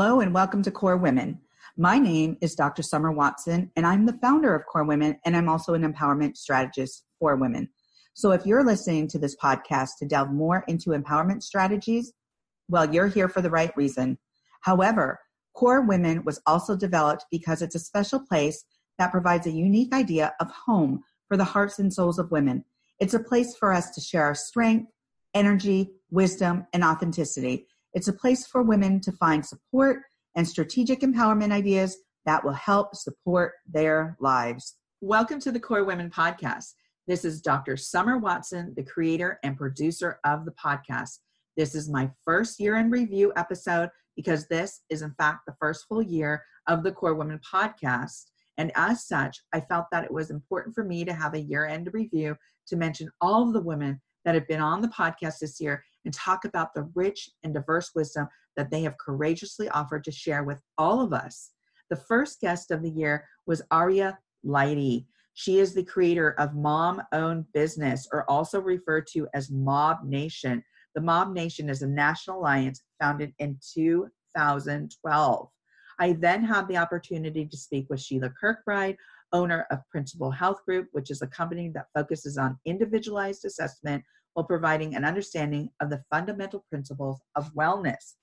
Hello and welcome to KORE Women. My name is Dr. Summer Watson, and I'm the founder of KORE Women, and I'm also an empowerment strategist for women. So if you're listening to this podcast to delve more into empowerment strategies, well, you're here for the right reason. However, KORE Women was also developed because it's a special place that provides a unique idea of home for the hearts and souls of women. It's a place for us to share our strength, energy, wisdom, and authenticity it's a place for women to find support and strategic empowerment ideas that will help support their lives. Welcome to the KORE Women Podcast. This is Dr. Summer Watson, the creator and producer of the podcast. This is my first year in review episode because this is, in fact, the first full year of the KORE Women podcast. And as such, I felt that it was important for me to have a year end review to mention all of the women that have been on the podcast this year and talk about the rich and diverse wisdom that they have courageously offered to share with all of us. The first guest of the year was Aria Lighty. She is the creator of Mom Owned Business, or also referred to as Mob Nation. The Mob Nation is a national alliance founded in 2012. I then had the opportunity to speak with Sheila Kirkbride, owner of Principal Health Group, which is a company that focuses on individualized assessment while providing an understanding of the fundamental principles of wellness.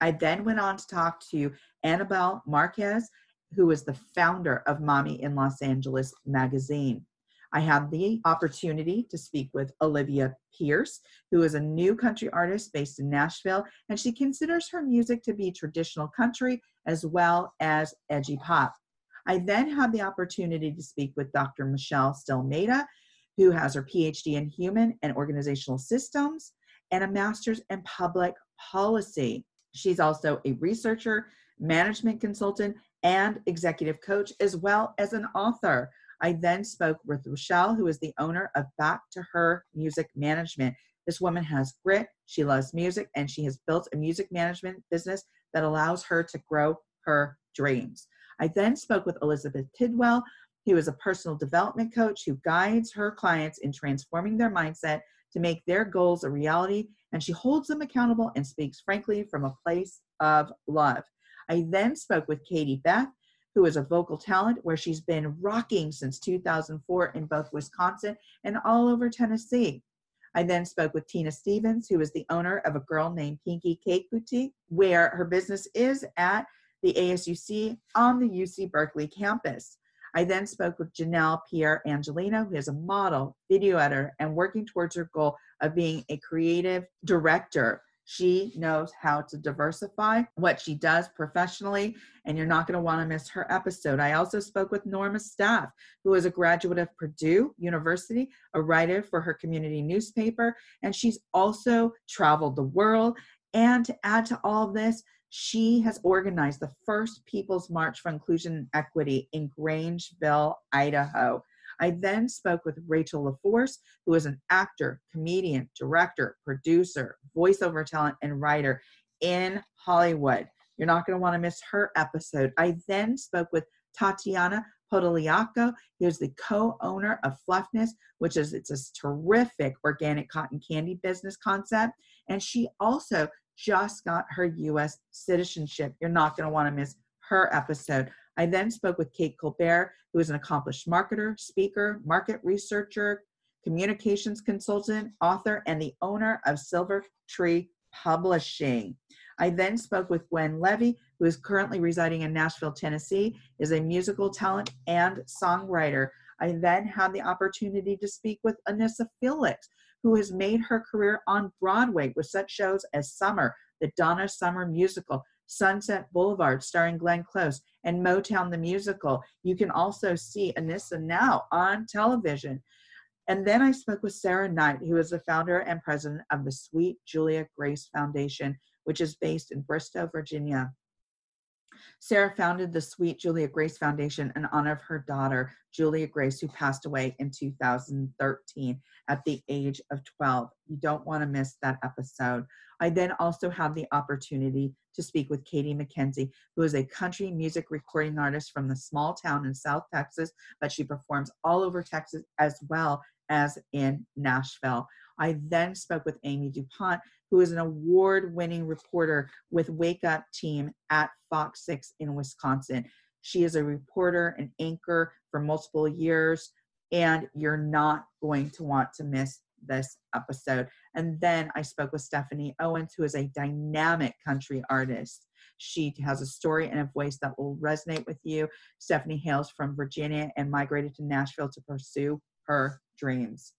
I then went on to talk to Annabelle Marquez, who is the founder of Mommy in Los Angeles magazine. I had the opportunity to speak with Olivia Pierce, who is a new country artist based in Nashville, and she considers her music to be traditional country as well as edgy pop. I then had the opportunity to speak with Dr. Michelle Stelmeda, who has her PhD in human and organizational systems and a master's in public policy. She's also a researcher, management consultant, and executive coach, as well as an author. I then spoke with Rochelle, who is the owner of Back to Her Music Management. This woman has grit, she loves music, and she has built a music management business that allows her to grow her dreams. I then spoke with Elizabeth Tidwell, who is a personal development coach who guides her clients in transforming their mindset to make their goals a reality, and she holds them accountable and speaks frankly from a place of love. I then spoke with Katie Beth, who is a vocal talent where she's been rocking since 2004 in both Wisconsin and all over Tennessee. I then spoke with Tina Stevens, who is the owner of a girl named Pinky Cake Boutique, where her business is at the ASUC on the UC Berkeley campus. I then spoke with Janelle Pierre Angelino, who is a model, video editor, and working towards her goal of being a creative director. She knows how to diversify what she does professionally, and you're not going to want to miss her episode. I also spoke with Norma Staff, who is a graduate of Purdue University, a writer for her community newspaper, and she's also traveled the world. And to add to all this, she has organized the first People's March for Inclusion and Equity in Grangeville, Idaho. I then spoke with Rachel LaForce, who is an actor, comedian, director, producer, voiceover talent, and writer in Hollywood. You're not going to want to miss her episode. I then spoke with Tatiana Podoliaco, who is the co-owner of Fluffness, which is it's a terrific organic cotton candy business concept. And she also just got her US citizenship. You're not going to want to miss her episode. I then spoke with Kate Colbert, who is an accomplished marketer, speaker, market researcher, communications consultant, author, and the owner of Silver Tree Publishing. I then spoke with Gwen Levy, who is currently residing in Nashville, Tennessee, is a musical talent and songwriter. I then had the opportunity to speak with Anissa Felix, who has made her career on Broadway with such shows as Summer, the Donna Summer musical, Sunset Boulevard, starring Glenn Close, and Motown the musical. You can also see Anissa now on television. And then I spoke with Sarah Knight, who is the founder and president of the Sweet Julia Grace Foundation, which is based in Bristow, Virginia. Sarah founded the Sweet Julia Grace Foundation in honor of her daughter, Julia Grace, who passed away in 2013 at the age of 12. You don't want to miss that episode. I then also have the opportunity to speak with Katie McKenzie, who is a country music recording artist from the small town in South Texas, but she performs all over Texas as well as in Nashville. I then spoke with Amy DuPont, who is an award winning reporter with Wake Up Team at Fox 6 in Wisconsin. She is a reporter and anchor for multiple years, and you're not going to want to miss this episode. And then I spoke with Stephanie Owens, who is a dynamic country artist. She has a story and a voice that will resonate with you. Stephanie hails from Virginia and migrated to Nashville to pursue her dreams.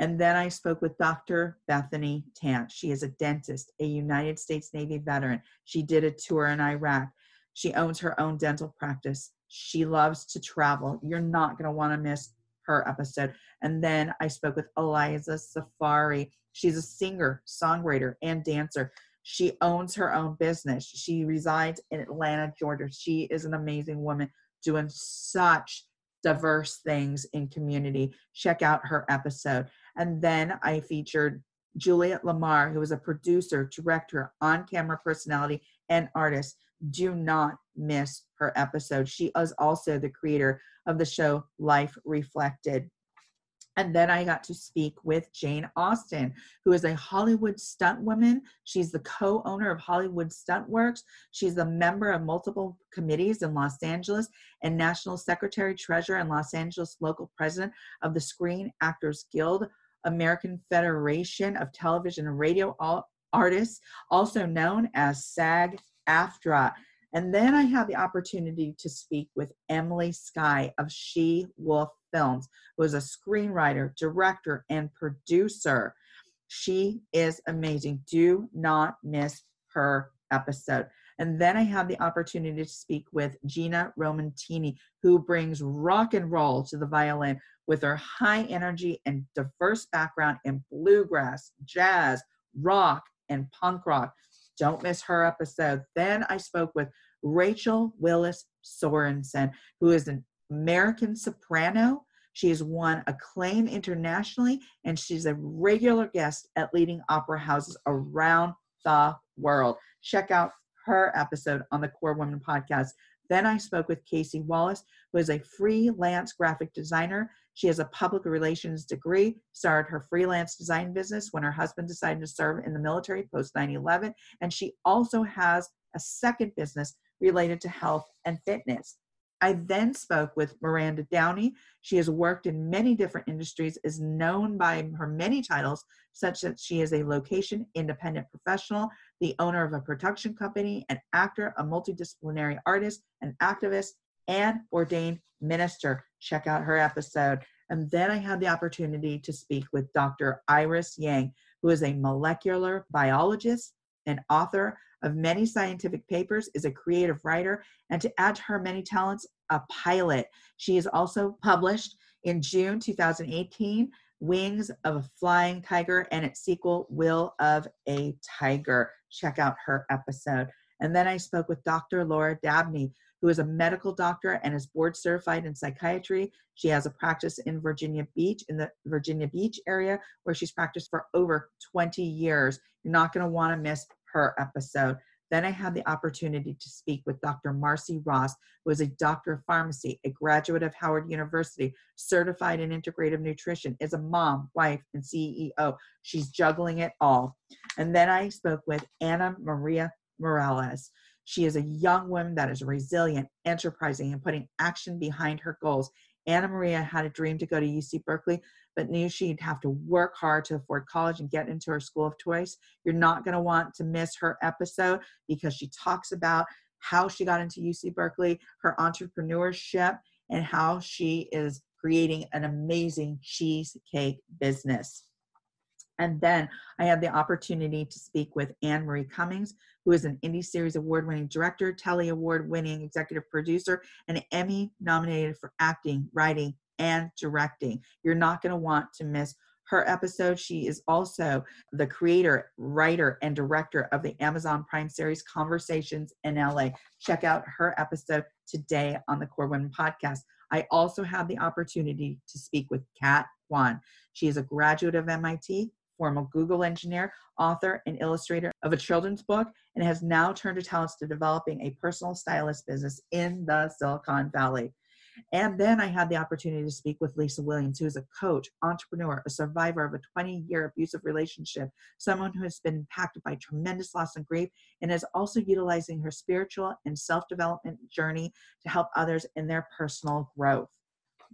And then I spoke with Dr. Bethany Tant. She is a dentist, a United States Navy veteran. She did a tour in Iraq. She owns her own dental practice. She loves to travel. You're not going to want to miss her episode. And then I spoke with Eliza Safari. She's a singer, songwriter, and dancer. She owns her own business. She resides in Atlanta, Georgia. She is an amazing woman doing such diverse things in community. Check out her episode. And then I featured Juliet Lamar, who is a producer, director, on camera personality, and artist. Do not miss her episode. She is also the creator of the show Life Reflected. And then I got to speak with Jane Austin, who is a Hollywood stunt woman. She's the co owner of Hollywood Stunt Works. She's a member of multiple committees in Los Angeles and National Secretary Treasurer and Los Angeles local president of the Screen Actors Guild, American Federation of Television and Radio Artists, also known as SAG AFTRA. And then I had the opportunity to speak with Emily Skye of She Wolf Films, who is a screenwriter, director, and producer. She is amazing. Do not miss her episode. And then I had the opportunity to speak with Gina Romantini, who brings rock and roll to the violin with her high energy and diverse background in bluegrass, jazz, rock, and punk rock. Don't miss her episode. Then I spoke with Rachel Willis Sorensen, who is an American soprano. She has won acclaim internationally, and she's a regular guest at leading opera houses around the world. Check out her episode on the KORE Women podcast. Then I spoke with Casey Wallace, who is a freelance graphic designer. She has a public relations degree, started her freelance design business when her husband decided to serve in the military post 9 11. And she also has a second business related to health and fitness. I then spoke with Miranda Downey. She has worked in many different industries, is known by her many titles, such that she is a location independent professional, the owner of a production company, an actor, a multidisciplinary artist, an activist, and ordained minister. Check out her episode. And then I had the opportunity to speak with Dr. Iris Yang, who is a molecular biologist, an author of many scientific papers, is a creative writer, and to add to her many talents, a pilot. She is also published in June 2018 Wings of a Flying Tiger and its sequel, Will of a Tiger. Check out her episode. And then I spoke with Dr. Laura Dabney, who is a medical doctor and is board certified in psychiatry. She has a practice in Virginia Beach, in the Virginia Beach area, where she's practiced for over 20 years. You're not going to want to miss her episode. Then I had the opportunity to speak with Dr. Marcy Ross, who is a doctor of pharmacy, a graduate of Howard University, certified in integrative nutrition, is a mom, wife, and CEO. She's juggling it all. And then I spoke with Anna Maria Morales. She is a young woman that is resilient, enterprising, and putting action behind her goals. Anna Maria had a dream to go to UC Berkeley, but knew she'd have to work hard to afford college and get into her school of choice. You're not going to want to miss her episode because she talks about how she got into UC Berkeley, her entrepreneurship, and how she is creating an amazing cheesecake business. And then I had the opportunity to speak with Anne Marie Cummings, who is an Indie Series Award winning director, Telly Award winning executive producer, and Emmy nominated for acting, writing, and directing. You're not going to want to miss her episode. She is also the creator, writer, and director of the Amazon Prime series Conversations in LA. Check out her episode today on the KORE Women podcast. I also had the opportunity to speak with Kat Kwan. She is a graduate of MIT, former Google engineer, author, and illustrator of a children's book, and has now turned her talents to developing a personal stylist business in the Silicon Valley. And then I had the opportunity to speak with Lisa Williams, who is a coach, entrepreneur, a survivor of a 20 year abusive relationship, someone who has been impacted by tremendous loss and grief, and is also utilizing her spiritual and self development journey to help others in their personal growth.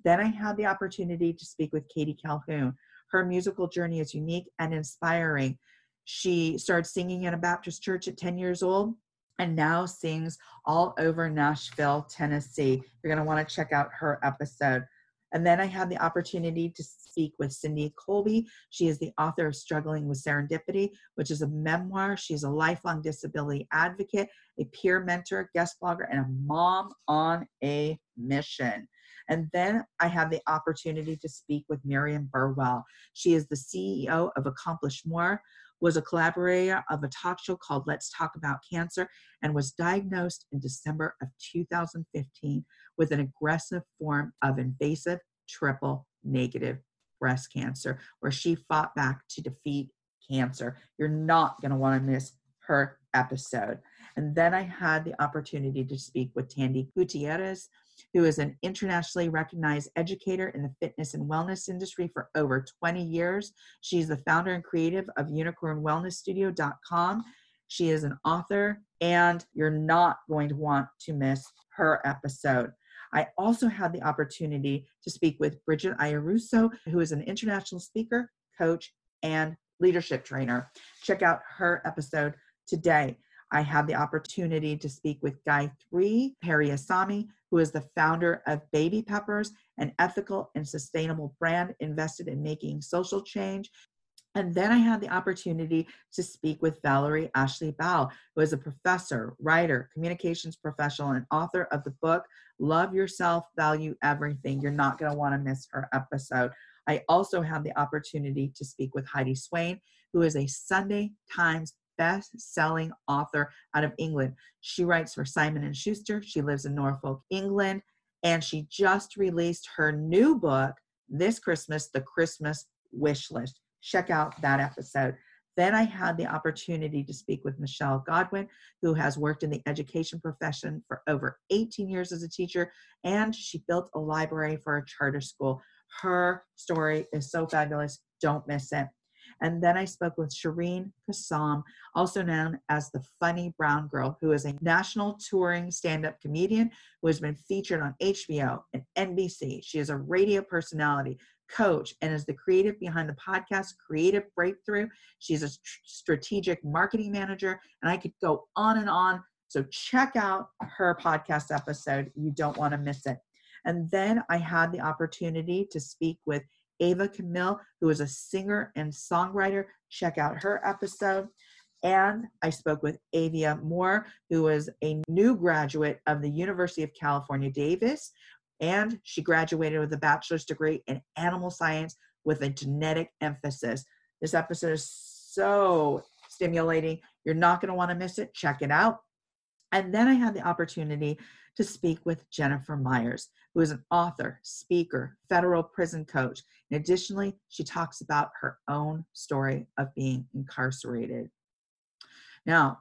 Then I had the opportunity to speak with Katie Calhoun. Her musical journey is unique and inspiring. She started singing in a Baptist church at 10 years old and now sings all over Nashville, Tennessee. You're going to want to check out her episode. And then I had the opportunity to speak with Cindy Colby. She is the author of Struggling with Serendipity, which is a memoir. She's a lifelong disability advocate, a peer mentor, guest blogger, and a mom on a mission. And then I had the opportunity to speak with Miriam Burwell. She is the CEO of Accomplish More, was a collaborator of a talk show called Let's Talk About Cancer, and was diagnosed in December of 2015 with an aggressive form of invasive triple negative breast cancer, where she fought back to defeat cancer. You're not going to want to miss her episode. And then I had the opportunity to speak with Tandy Gutierrez, who is an internationally recognized educator in the fitness and wellness industry for over 20 years. She's the founder and creative of unicornwellnessstudio.com. She is an author, and you're not going to want to miss her episode. I also had the opportunity to speak with Bridget Ayaruso, who is an international speaker, coach, and leadership trainer. Check out her episode today. I had the opportunity to speak with Guy Three, Periasamy, who is the founder of Baby Peppers, an ethical and sustainable brand invested in making social change. And then I had the opportunity to speak with Valerie Ashley Bow, who is a professor, writer, communications professional, and author of the book Love Yourself, Value Everything. You're not going to want to miss her episode. I also had the opportunity to speak with Heidi Swain, who is a Sunday Times best-selling author out of England. She writes for Simon and Schuster. She lives in Norfolk, England, and she just released her new book this Christmas, The Christmas Wish List. Check out that episode. Then I had the opportunity to speak with Michelle Godwin, who has worked in the education profession for over 18 years as a teacher, and she built a library for a charter school. Her story is so fabulous. Don't miss it. And then I spoke with Shireen Kassam, also known as the Funny Brown Girl, who is a national touring stand up comedian who has been featured on HBO and NBC. She is a radio personality, coach, and is the creative behind the podcast Creative Breakthrough. She's a strategic marketing manager, and I could go on and on. So check out her podcast episode. You don't want to miss it. And then I had the opportunity to speak with Ava Camille, who is a singer and songwriter. Check out her episode. And I spoke with Avia Moore, who is a new graduate of the University of California, Davis. And she graduated with a bachelor's degree in animal science with a genetic emphasis. This episode is so stimulating. You're not going to want to miss it. Check it out. And then I had the opportunity to speak with Jennifer Myers, who is an author, speaker, federal prison coach. And additionally, she talks about her own story of being incarcerated. Now,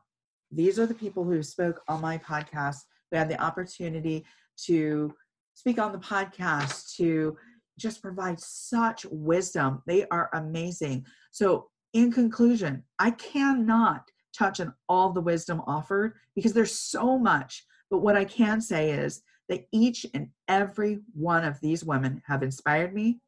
these are the people who spoke on my podcast who had the opportunity to speak on the podcast, to just provide such wisdom. They are amazing. So, in conclusion, I cannot touch on all the wisdom offered because there's so much. But what I can say is that each and every one of these women have inspired me.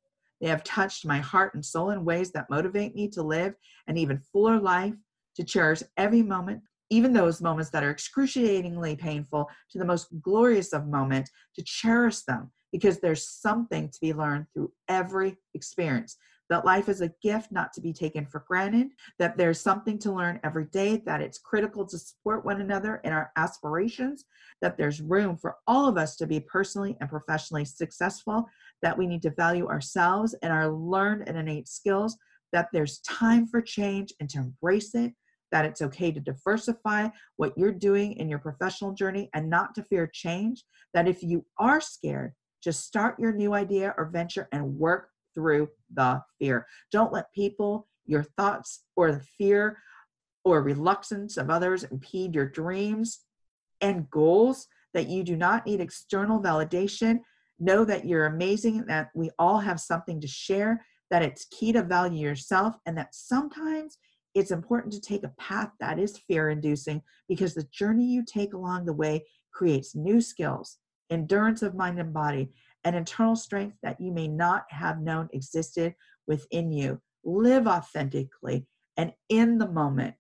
They have touched my heart and soul in ways that motivate me to live an even fuller life, to cherish every moment, even those moments that are excruciatingly painful, to the most glorious of moments, to cherish them because there's something to be learned through every experience that life is a gift not to be taken for granted, that there's something to learn every day, that it's critical to support one another in our aspirations, that there's room for all of us to be personally and professionally successful, that we need to value ourselves and our learned and innate skills, that there's time for change and to embrace it, that it's okay to diversify what you're doing in your professional journey and not to fear change, that if you are scared, just start your new idea or venture and work through the fear. Don't let people, your thoughts, or the fear or reluctance of others impede your dreams and goals, that you do not need external validation Know that you're amazing, that we all have something to share, that it's key to value yourself, and that sometimes it's important to take a path that is fear inducing because the journey you take along the way creates new skills, endurance of mind and body, and internal strength that you may not have known existed within you. Live authentically and in the moment.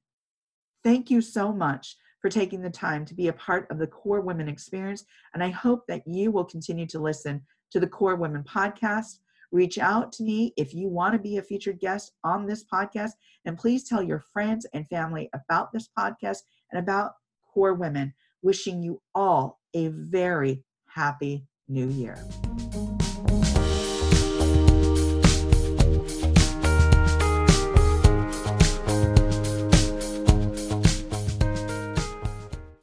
Thank you so much for taking the time to be a part of the KORE Women experience. And I hope that you will continue to listen to the KORE Women podcast. Reach out to me if you want to be a featured guest on this podcast. And please tell your friends and family about this podcast and about KORE Women. Wishing you all a very happy new year.